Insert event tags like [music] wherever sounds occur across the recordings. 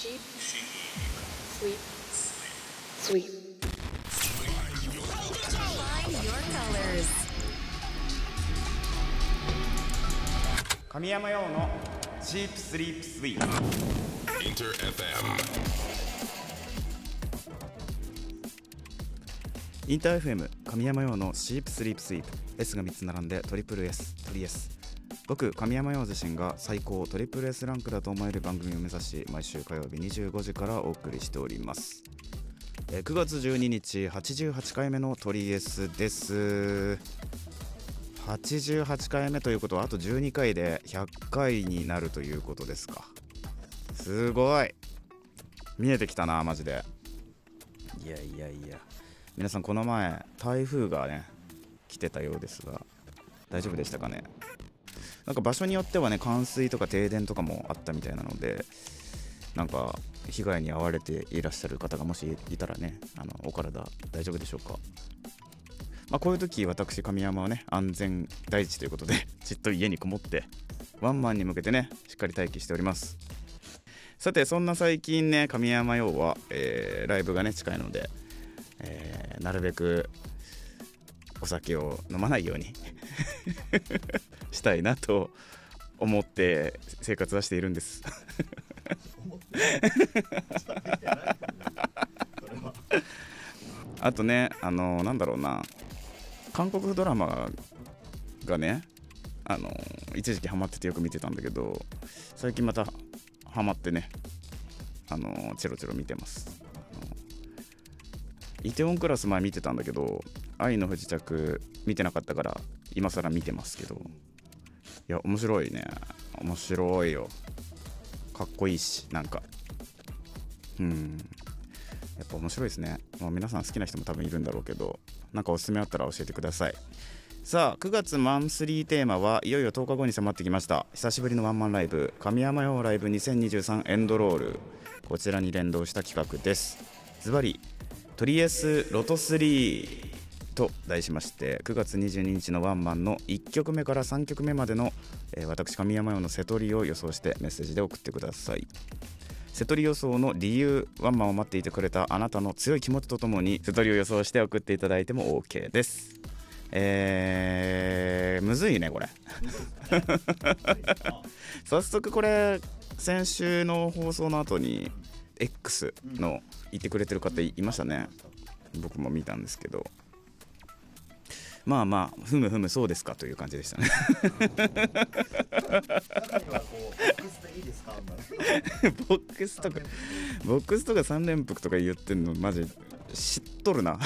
Sheep. Sweep. Sweep. Find your colors. 神山用のチープスリープスイープ Inter FM. インター FM 神山用のシープスリープスイープ S が3つ並んでトリプル S トリ S 僕神山用自身が最高トリプル S ランクだと思える番組を目指し毎週火曜日25時からお送りしております。えー9月12日88回目のトリ S です。88回目ということはあと12回で100回になるということですか。すごい。見えてきたなマジで。いやいやいや。皆さんこの前台風がね来てたようですが大丈夫でしたかね？なんか場所によってはね冠水とか停電とかもあったみたいなのでなんか被害に遭われていらっしゃる方がもしいたらねあのお体大丈夫でしょうか。まあ、こういう時私神山はね安全第一ということで [laughs] じっと家にこもってワンマンに向けてねしっかり待機しております。さてそんな最近ね神山用は、えーライブがね近いので、えーなるべくお酒を飲まないように。したいなと思って生活はしているんです。あとねあのなんだろうな。韓国ドラマがねあの一時期ハマっててよく見てたんだけど最近またハマってねあのチェロチェロ見てます。イテウォンクラス前見てたんだけど愛の不時着見てなかったから今更見てますけどいや面白いね。面白いよ。かっこいいしなんか。うん。やっぱ面白いですね、まあ、皆さん好きな人も多分いるんだろうけどなんかおすすめあったら教えてください。さあ9月マンスリーテーマはいよいよ10日後に迫ってきました。久しぶりのワンマンライブ。神山用ライブ2023エンドロール。こちらに連動した企画です。ズバリトリエスロト3と題しまして9月22日のワンマンの1曲目から3曲目までの、えー私神山用の瀬取りを予想してメッセージで送ってください。瀬戸り予想の理由ワンマンを待っていてくれたあなたの強い気持ちとともに瀬戸りを予想して送っていただいても OK です。えー、むずいねこれ。[laughs] 早速これ先週の放送の後に X の言ってくれてる方いましたね。僕も見たんですけどまあまあふむふむそうですかという感じでしたね。ボックスとかボックスとか3連服とか言ってんのマジ知っとるな。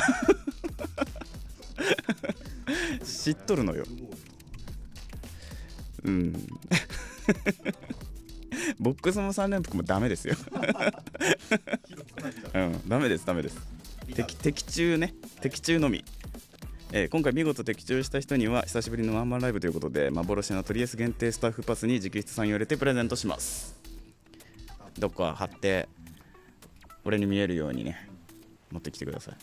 知っとるのよ。うん。ボックスも3連服もダメですよ。う。ん。ダメですダメです。的的中ね。的中のみえー今回見事的中した人には久しぶりのワンマンライブということで幻のトリエス限定スタッフパスに直筆サインを入れてプレゼントします。どっか貼って俺に見えるようにね持ってきてください。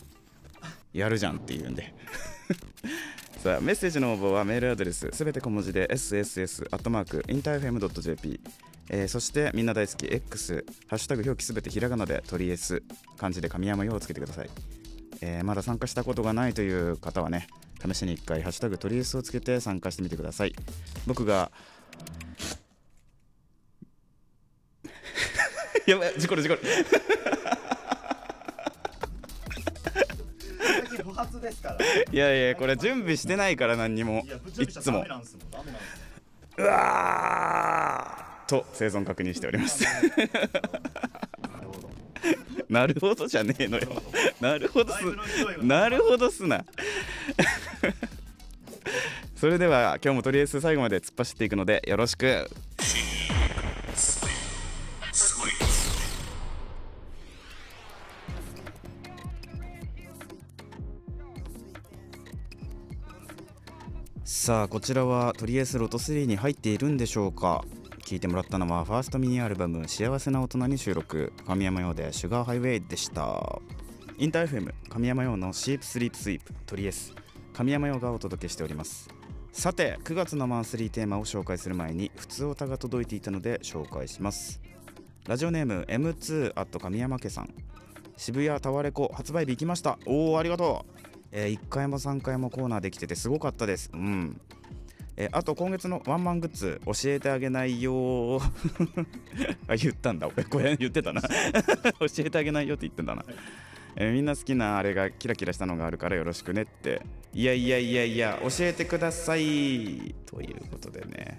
やるじゃんっていうんで。[laughs] さあメッセージの応募はメールアドレスすべて小文字で sss.interfm.jp えーそしてみんな大好き X ハッシュタグ表記すべてひらがなでトリエス漢字で神山用をつけてください。えーまだ参加したことがないという方はね試しに1回「ハッシュタグトリエス」をつけて参加してみてください。僕が [laughs] やばい事故る事故る。いやいやこれ準備してないから何にも。いつもうわーと生存確認しておりますなるほどじゃねえのよ。[laughs] なるほどす。なるほどすな。[laughs] それでは今日もとりあえず最後まで突っ走っていくのでよろしく。さあこちらはとりあえずロト3に入っているんでしょうか聞いてもらったのはファーストミニアルバム「幸せな大人」に収録神山用で「シュガーハイウェイ」でした。インター FM 神山用のシープスリープスイープトリエス。神山用がお届けしております。さて9月のマンスリーテーマを紹介する前に普通オタが届いていたので紹介します。ラジオネーム M2 あと神山家さん。渋谷タワレコ発売日行きました。おおありがとう、え1回も3回もコーナーできててすごかったです。うん。えあと今月のワンマングッズ教えてあげないよ [laughs] あ言ったんだ。俺これ言ってたな。[laughs] 教えてあげないよって言ってんだな、えーみんな好きなあれがキラキラしたのがあるからよろしくねって。いやいやいやいや教えてください。ということでね。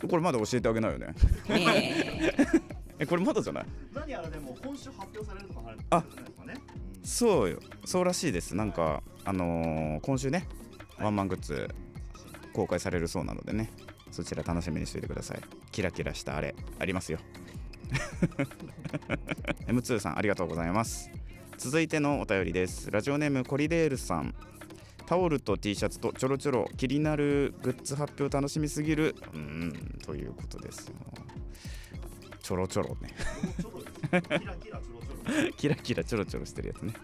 これまだ教えてあげないよね？[laughs] え。これまだじゃない？何やらでも今週発表されるとかあるあじゃないですかね。そうよ。そうらしいです。なんかあのー今週ねワンマングッズ公開されるそうなのでね。そちら楽しみにしておいてください。キラキラしたあれありますよ。[laughs] M2 さんありがとうございます。続いてのお便りです。ラジオネームコリデールさん。タオルと T シャツとちょろちょろ気になるグッズ発表楽しみすぎる。うーんということですよ。ちょろちょろね。[laughs] キラキラちょろちょろ。してるやつね。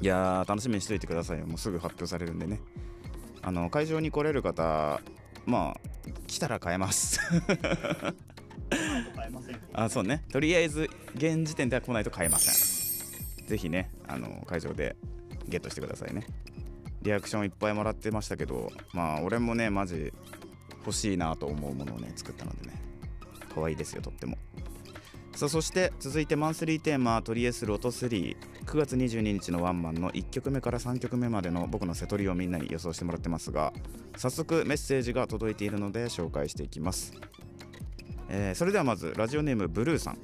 いやー楽しみにしといてくださいよ。もうすぐ発表されるんでね。あの会場に来れる方まあ来たら買えます。[laughs] あそうね。とりあえず現時点では来ないと買えません。ぜひねあの会場でゲットしてくださいね。リアクションいっぱいもらってましたけどまあ俺もねマジ欲しいなと思うものをね作ったのでね。可愛いですよとってもさあそして続いてマンスリーテーマ「トリエスロト39月22日のワンマンの1曲目から3曲目までの僕の瀬取りをみんなに予想してもらってますが早速メッセージが届いているので紹介していきます。えーそれではまずラジオネームブルーさん、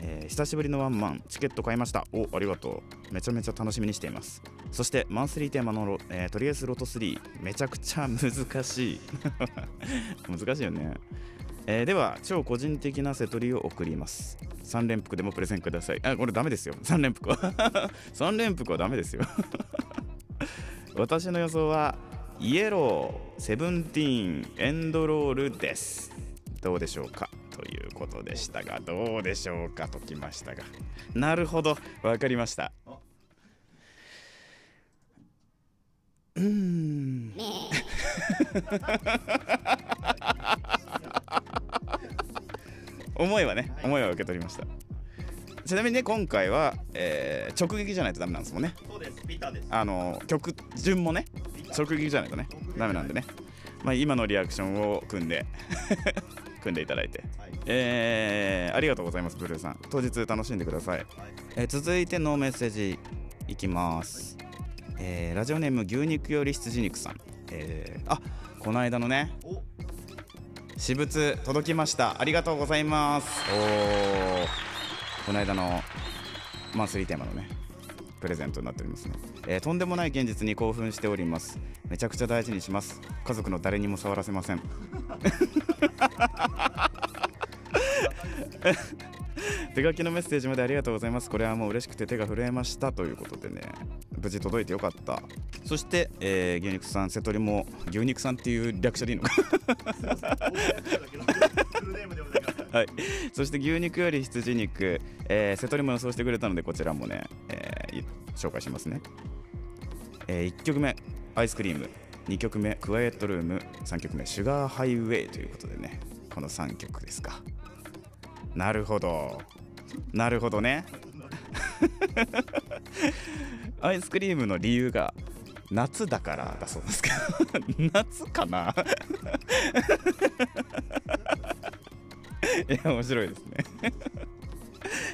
えー久しぶりのワンマンチケット買いました。おありがとう。めちゃめちゃ楽しみにしています。そしてマンスリーテーマのロ、えーとりあえずロト3めちゃくちゃ難しい。[laughs] 難しいよね、えーでは超個人的な瀬取りを送ります。3連複でもプレゼンください。あこれダメですよ。[laughs] 3連複は。[laughs] 3連複はダメですよ。[laughs] 私の予想はイエローセブンティーンエンドロールです。どうでしょうか？ということでしたがどうでしょうか？ときましたが。なるほど。わかりました。うーん思いはね思いは受け取りました。ちなみにね今回は、えー直撃じゃないとダメなんですもんね。そうです。ビタです。あの曲順もね直撃じゃないとねダメなんでね、まあ、今のリアクションを組んで [laughs] 組んでいただいて、はい。えーありがとうございますブルーさん。当日楽しんでください、はい。えー続いてのメッセージいきます、えーラジオネーム牛肉より羊肉さん、えーあこの間のねお私物届きました。ありがとうございます。おー。この間のマンスリーテーマのねプレゼントになっておりますね、えーとんでもない現実に興奮しております。めちゃくちゃ大事にします。家族の誰にも触らせません。[laughs] 手書きのメッセージまでありがとうございます。これはもう嬉しくて手が震えましたということでね。無事届いてよかった。そして、えー牛肉さん瀬戸りも牛肉さんっていう略称でいいのか。はい、そして牛肉より羊肉、えー、瀬戸りも予想してくれたのでこちらもね、えーい紹介しますね、え1曲目アイスクリーム。2曲目クワイエットルーム。3曲目シュガーハイウェイということでね。この3曲ですかなるほど。なるほどね。[laughs] アイスクリームの理由が夏だからだそうですけど。[laughs] 夏かな？[laughs] いや面白いですね。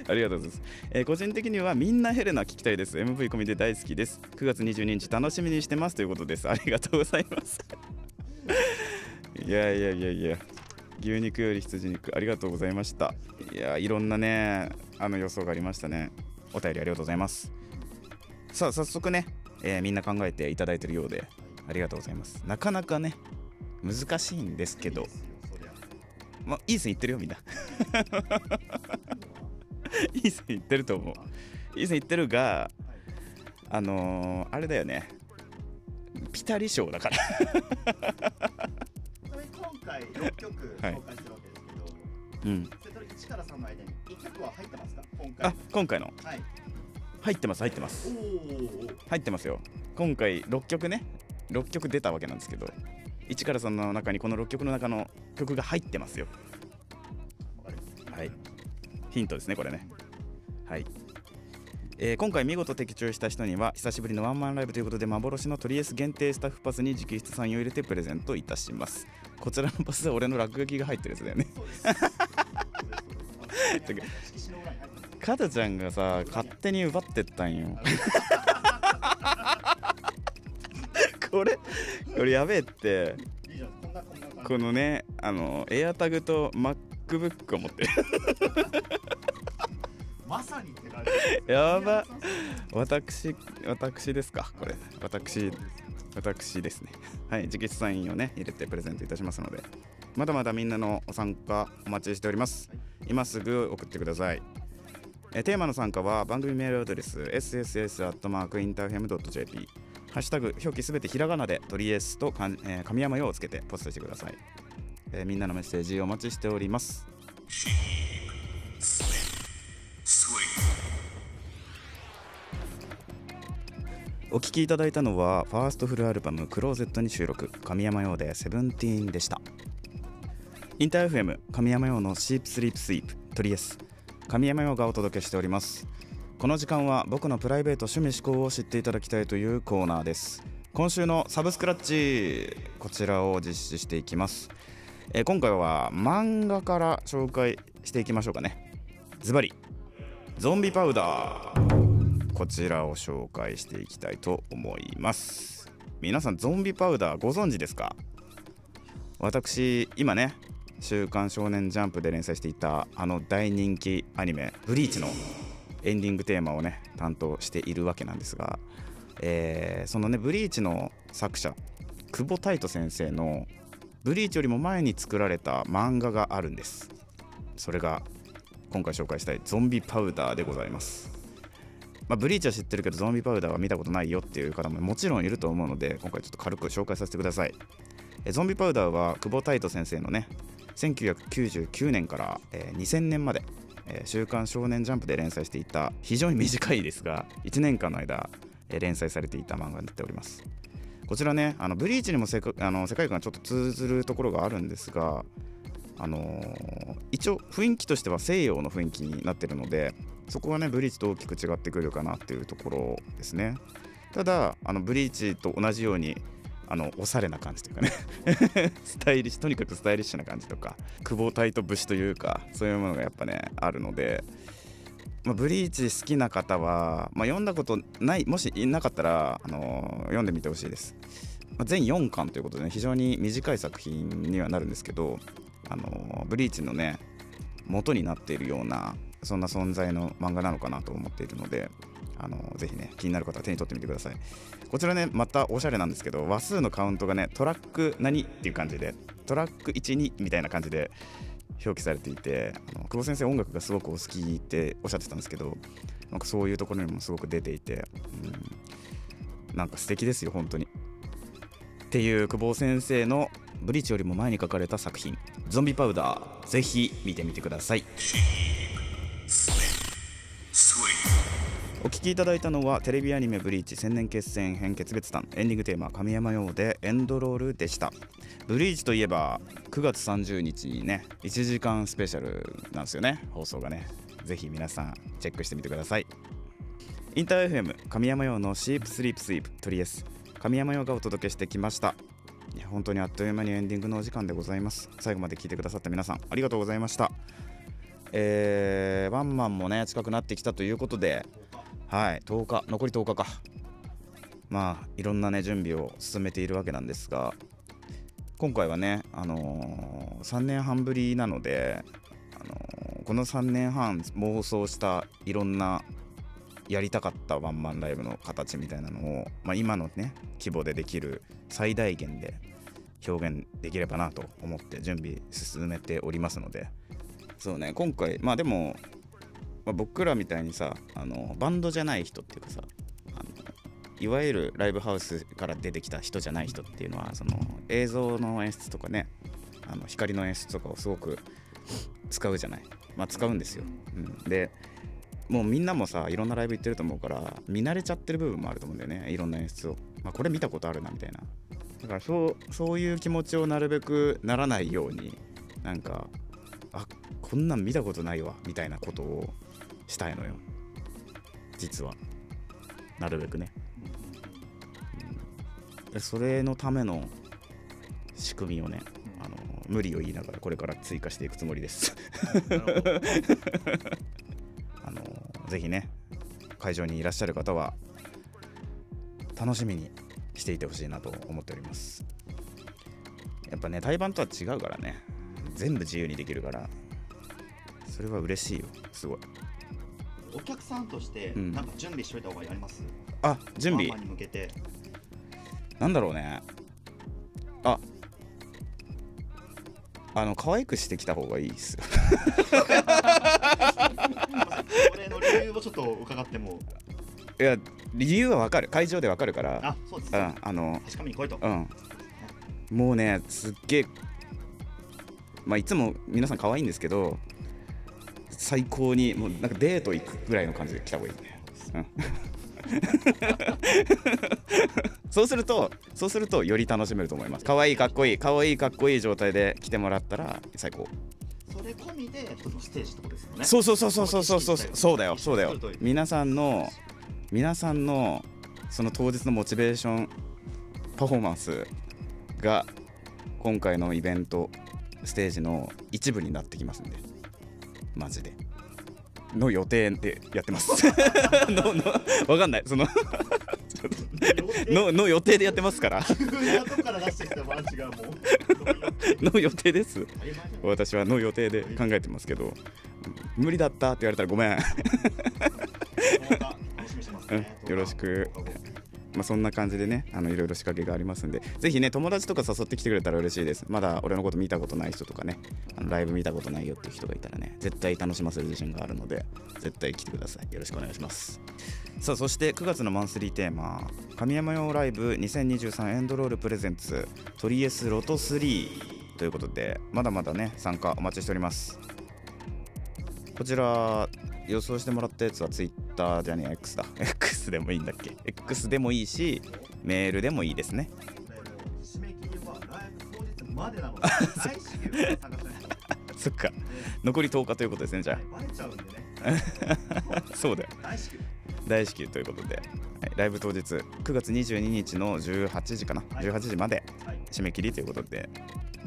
ありがとうございます、えー個人的にはみんなヘレナ聞きたいです。MV 込みで大好きです。9月22日楽しみにしてますということです。ありがとうございます。いやいやいやいや。牛肉より羊肉ありがとうございました。いやいろんなねあの予想がありましたね。お便りありがとうございます。さあ早速ね、えーみんな考えていただいてるようでありがとうございます。なかなかね難しいんですけど。まあ、いい線いってるよみんな。[laughs] いい線いってると思う。いい線いってるがあのーあれだよね。ピタリ賞だから。[laughs] 今回6曲紹介してるわけですけど、うん。それと1から3の間に1曲は入ってますか？今回あ今回の？はい。入ってます入ってまおすー。入ってますよ。今回6曲ね。6曲出たわけなんですけど1から3の中にこの6曲の中の曲が入ってますよ。はい。ヒントですねこれね。はい。えー今回見事的中した人には久しぶりのワンマンライブということで幻のトリエス限定スタッフパスに直筆サインを入れてプレゼントいたしますこちらのパスは俺の落書きが入ってるやつだよね。てかカタちゃんがさ勝手に奪ってったんよ。[laughs] これこれやべえって。このねあのエアタグと MacBook を持ってる。まさに手軽。やば。私私ですかこれ。私私ですね。[laughs] はい直筆サインをね入れてプレゼントいたしますのでまだまだみんなのお参加お待ちしております。今すぐ送ってください。えテーマの参加は番組メールアドレス sss.interfm.jp ハッシュタグ表記すべてひらがなでトリエスとかん、えー神山用をつけてポストしてください、えーみんなのメッセージお待ちしております。お聴きいただいたのはファーストフルアルバム「クローゼット」に収録神山用で「セブンティーン」でした。インター FM 神山用のシープスリープスイープトリエス。神山用がお届けしております。この時間は僕のプライベート趣味思考を知っていただきたいというコーナーです。今週のサブスクラッチこちらを実施していきます。え今回は漫画から紹介していきましょうかね。ズバリゾンビパウダー。こちらを紹介していきたいと思います。皆さんゾンビパウダーご存知ですか？私今ね「週刊少年ジャンプ」で連載していたあの大人気アニメ「ブリーチ」のエンディングテーマをね担当しているわけなんですが、えーそのね「ブリーチ」の作者久保太斗先生の「ブリーチ」よりも前に作られた漫画があるんです。それが今回紹介したいゾンビパウダーでございます。まあ、ブリーチは知ってるけどゾンビパウダーは見たことないよっていう方ももちろんいると思うので今回ちょっと軽く紹介させてください。えゾンビパウダーは久保太斗先生のね1999年から、えー2000年まで「え週刊少年ジャンプ」で連載していた非常に短いですが1年間の間、え連載されていた漫画になっております。こちらねあのブリーチにもせかあの世界観ちょっと通ずるところがあるんですがあのー一応雰囲気としては西洋の雰囲気になってるのでそこはねブリーチと大きく違ってくるかなっていうところですね。ただあのブリーチと同じようにあのおしゃれな感じというかね。[laughs] スタイリッシュとにかくスタイリッシュな感じとか久保タイト節というかそういうものがやっぱねあるので、まあ、ブリーチ好きな方は、まあ、読んだことないもしいなかったら、あのー読んでみてほしいです、まあ、全4巻ということでね非常に短い作品にはなるんですけど、あのーブリーチのね元になっているようなそんな存在の漫画なのかなと思っているのであのぜひね気になる方は手に取ってみてください。こちらねまたおしゃれなんですけど話数のカウントがねトラック何っていう感じでトラック12みたいな感じで表記されていてあの久保先生音楽がすごくお好きっておっしゃってたんですけどなんかそういうところにもすごく出ていて、うん、なんか素敵ですよ本当に。っていう久保先生のブリーチよりも前に書かれた作品「ゾンビパウダー」ぜひ見てみてください。お聴きいただいたのはテレビアニメ「ブリーチ千年決戦編決別譚」エンディングテーマ「神山用」でエンドロールでした。ブリーチといえば9月30日にね1時間スペシャルなんですよね。放送がね。ぜひ皆さんチェックしてみてください。インター FM 神山用のシープスリープスイープ。トリエス神山用がお届けしてきました。本当にあっという間にエンディングのお時間でございます。最後まで聞いてくださった皆さんありがとうございました。えー、ワンマンもね近くなってきたということではい。10日。残り10日か。まあいろんなね準備を進めているわけなんですが今回はねあのー3年半ぶりなので、あのーこの3年半妄想したいろんなやりたかったワンマンライブの形みたいなのを、まあ、今のね規模でできる最大限で表現できればなと思って準備進めておりますので。そうね今回まあでも、まあ僕らみたいにさあのバンドじゃない人っていうかさあのいわゆるライブハウスから出てきた人じゃない人っていうのはその映像の演出とかねあの光の演出とかをすごく使うじゃない。まあ使うんですよ、うん、でもうみんなもさいろんなライブ行ってると思うから見慣れちゃってる部分もあると思うんだよねいろんな演出を、まあ、これ見たことあるなみたいな。だからそうそういう気持ちをなるべくならないようになんかあここんなん見たことないわみたいなことをしたいのよ。実は。なるべくね、うん。でそれのための仕組みをねあの無理を言いながらこれから追加していくつもりです。[laughs] あのぜひね会場にいらっしゃる方は楽しみにしていてほしいなと思っております。やっぱね対バンとは違うからね。全部自由にできるから。それは嬉しいよ。すごいお客さんとしてうん。なんか準備しといた方がいいあります。あ準備？に向けて。なんだろうね。あ。あの可愛くしてきた方がいいっすよ。これの理由をちょっと伺っても。いや理由はわかる。会場でわかるから。あそうです。うんあの確かめに来いと。うん。もうねすっげえまあいつも皆さん可愛いんですけど最高にもうなんかデート行くぐらいの感じで来た方がいいね、うん、[laughs] そうするとそうするとより楽しめると思います。可愛いかっこいい可愛いかっこいい状態で来てもらったら最高。それ込みで一つのステージってことですよね。そうそうそうそうそうそうそう。だよそうだよ。皆さんの皆さんのその当日のモチベーションパフォーマンスが今回のイベントステージの一部になってきますんでマジで。の予定でやってます。[laughs] ののわかんない。その [laughs] のの予定でやってますから。後から出してきたマジがもう。[laughs] の予定です。私はの予定で考えてますけど。無理だったって言われたらごめん。ね。うん。よろしくまあ、そんな感じでねあのいろいろ仕掛けがありますんでぜひね友達とか誘ってきてくれたら嬉しいです。まだ俺のこと見たことない人とかねあのライブ見たことないよっていう人がいたらね絶対楽しませる自信があるので絶対来てください。よろしくお願いします。さあそして9月のマンスリーテーマ神山用ライブ2023エンドロールプレゼンツトリエスロト3ということでまだまだね参加お待ちしております。こちら予想してもらったやつは Twitter じゃねえ X だ。[laughs] X でもいいんだっけ？X でもいいしメールでもいいですね。[laughs] そっか。残り10日ということですねじゃあ。[laughs] そうだよ。大至急。ということで、はい、ライブ当日9月22日の18時かな。はい18時まではい締め切りということで、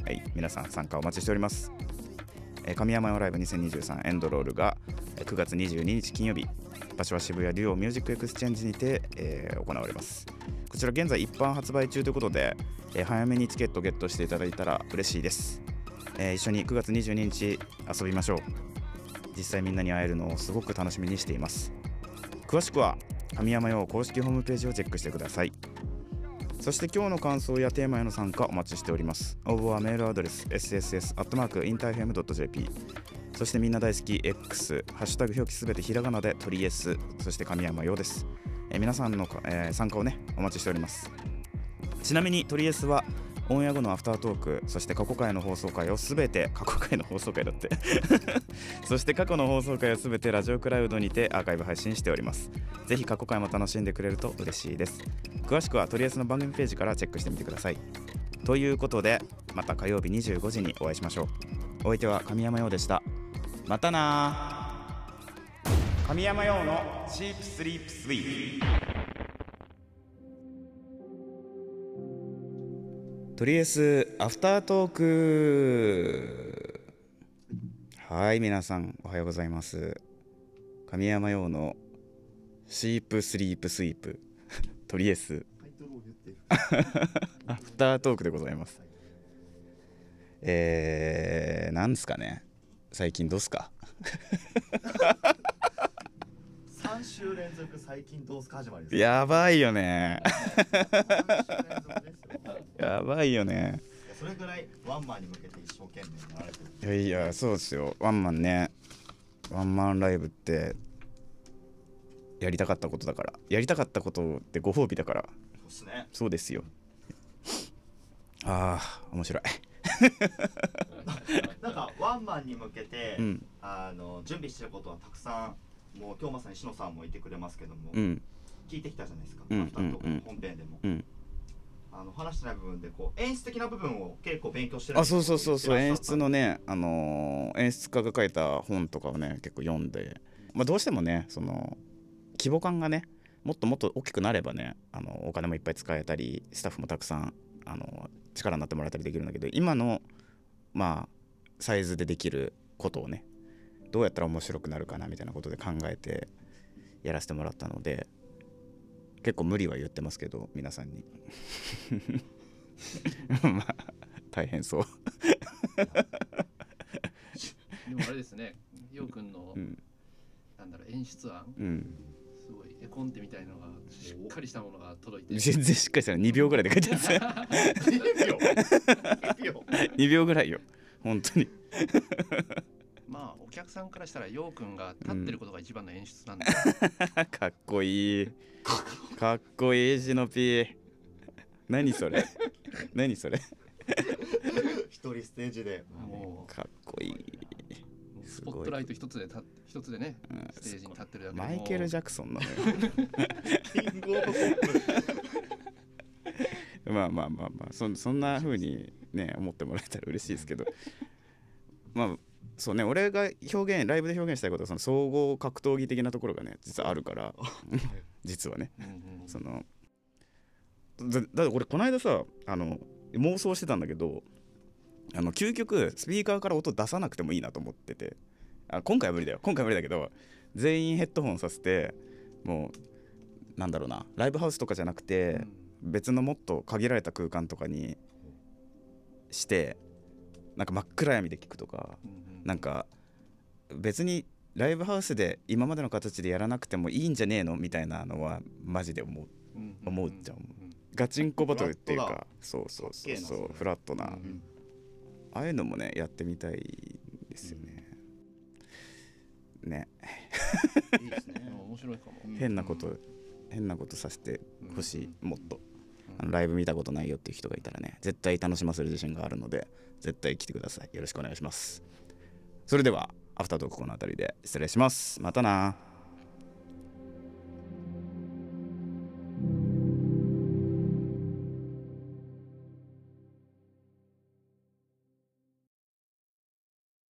はい、皆さん参加お待ちしております。え神山羊ライブ2023エンドロールが9月22日金曜日場所は渋谷 duo MUSIC EXCHANGE にて、えー行われます。こちら現在一般発売中ということで、えー早めにチケットゲットしていただいたら嬉しいです、えー一緒に9月22日遊びましょう。実際みんなに会えるのをすごく楽しみにしています。詳しくは神山羊公式ホームページをチェックしてください。そして今日の感想やテーマへの参加お待ちしております。応募はメールアドレス sss.interfm.jp そしてみんな大好き X ハッシュタグ表記すべてひらがなでトリエスそして神山陽です、え皆さんの、えー参加をねお待ちしております。ちなみにトリエスはオンエア後のアフタートークそして過去回の放送回をすべて過去回の放送回だって。[laughs] そして過去の放送回をすべてラジオクラウドにてアーカイブ配信しております。ぜひ過去回も楽しんでくれると嬉しいです。詳しくはとりあえずの番組ページからチェックしてみてください。ということでまた火曜日25時にお会いしましょう。お相手は神山陽でした。またな神山陽のチープスリープスイーとりあえずアフタートーク。はい皆さんおはようございます。神山陽のシープスリープスイープ。[laughs] とりあえず。[laughs] アフタートークでございます。えー、なんですかね。最近どうすか？3週連続最近どうすか始まりです。やばいよね。3週連続。ですよやばいよね。それぐらいワンマンに向けて一生懸命やられてる。いやいやそうですよ。ワンマンね。ワンマンライブってやりたかったことだから。やりたかったことってご褒美だから。そうですね。そうですよ。ああ面白い。[laughs] なんかワンマンに向けて、うん。あの準備してることはたくさんもう今日まさに篠さんもいてくれますけども、うん。聞いてきたじゃないですか、うんうんうん。本編でも、うんあの話してない部分でこう演出的な部分を結構勉強してるあそうそうそうそう。演出のねね、あのー演出家が書いた本とかをね結構読んで、まあ、どうしてもねその規模感がねもっともっと大きくなればねあのお金もいっぱい使えたりスタッフもたくさんあの力になってもらったりできるんだけど今のまあサイズでできることをねどうやったら面白くなるかなみたいなことで考えてやらせてもらったので結構無理は言ってますけど皆さんに。[laughs] まあ大変そう。でもあれですね、ようくんの、うん。なんだろう演出案、うん。すごい絵コンテみたいのがしっかりしたものが届いて、全然しっかりしたら2秒ぐらいで書いてあるんですよ。[laughs] 2秒？2秒？[laughs] 2秒ぐらいよ。本当にまあお客さんからしたらようくんが立ってることが一番の演出なんで、[laughs] かっこいい。かっこいいジノピー。何それ？何それ？一人ステージでもかっこいい、スポットライト一つでた一つでね、うんステージに立ってるだけでマイケル・ジャャクソンなのよ。キングオブポップまあまあまあまあそそんな風にね思ってもらえたら嬉しいですけど。まあそうね俺が表現ライブで表現したいことはその総合格闘技的なところがね実はあるから。[laughs] 実はね。うんうんそのだだって俺この間さあの妄想してたんだけどあの究極スピーカーから音出さなくてもいいなと思ってて。あ今回は無理だよ。今回は無理だけど全員ヘッドホンさせてもうなんだろうなライブハウスとかじゃなくて、別のもっと限られた空間とかにしてなんか真っ暗闇で聞くとかうんうんなんか別にライブハウスで今までの形でやらなくてもいいんじゃねえのみたいなのはマジで思う。うんうん思うじゃんんガチンコバトルっていうかそうそうそうそう。フラットな、うんああいうのもねやってみたいですよね、ね。いいですね。うん面白いかも、変なこと、変なことさせてほしい、もっと。うん。あのライブ見たことないよっていう人がいたらね絶対楽しませる自信があるので絶対来てください。よろしくお願いしますそれではアフタートークこの辺りで失礼します。またな。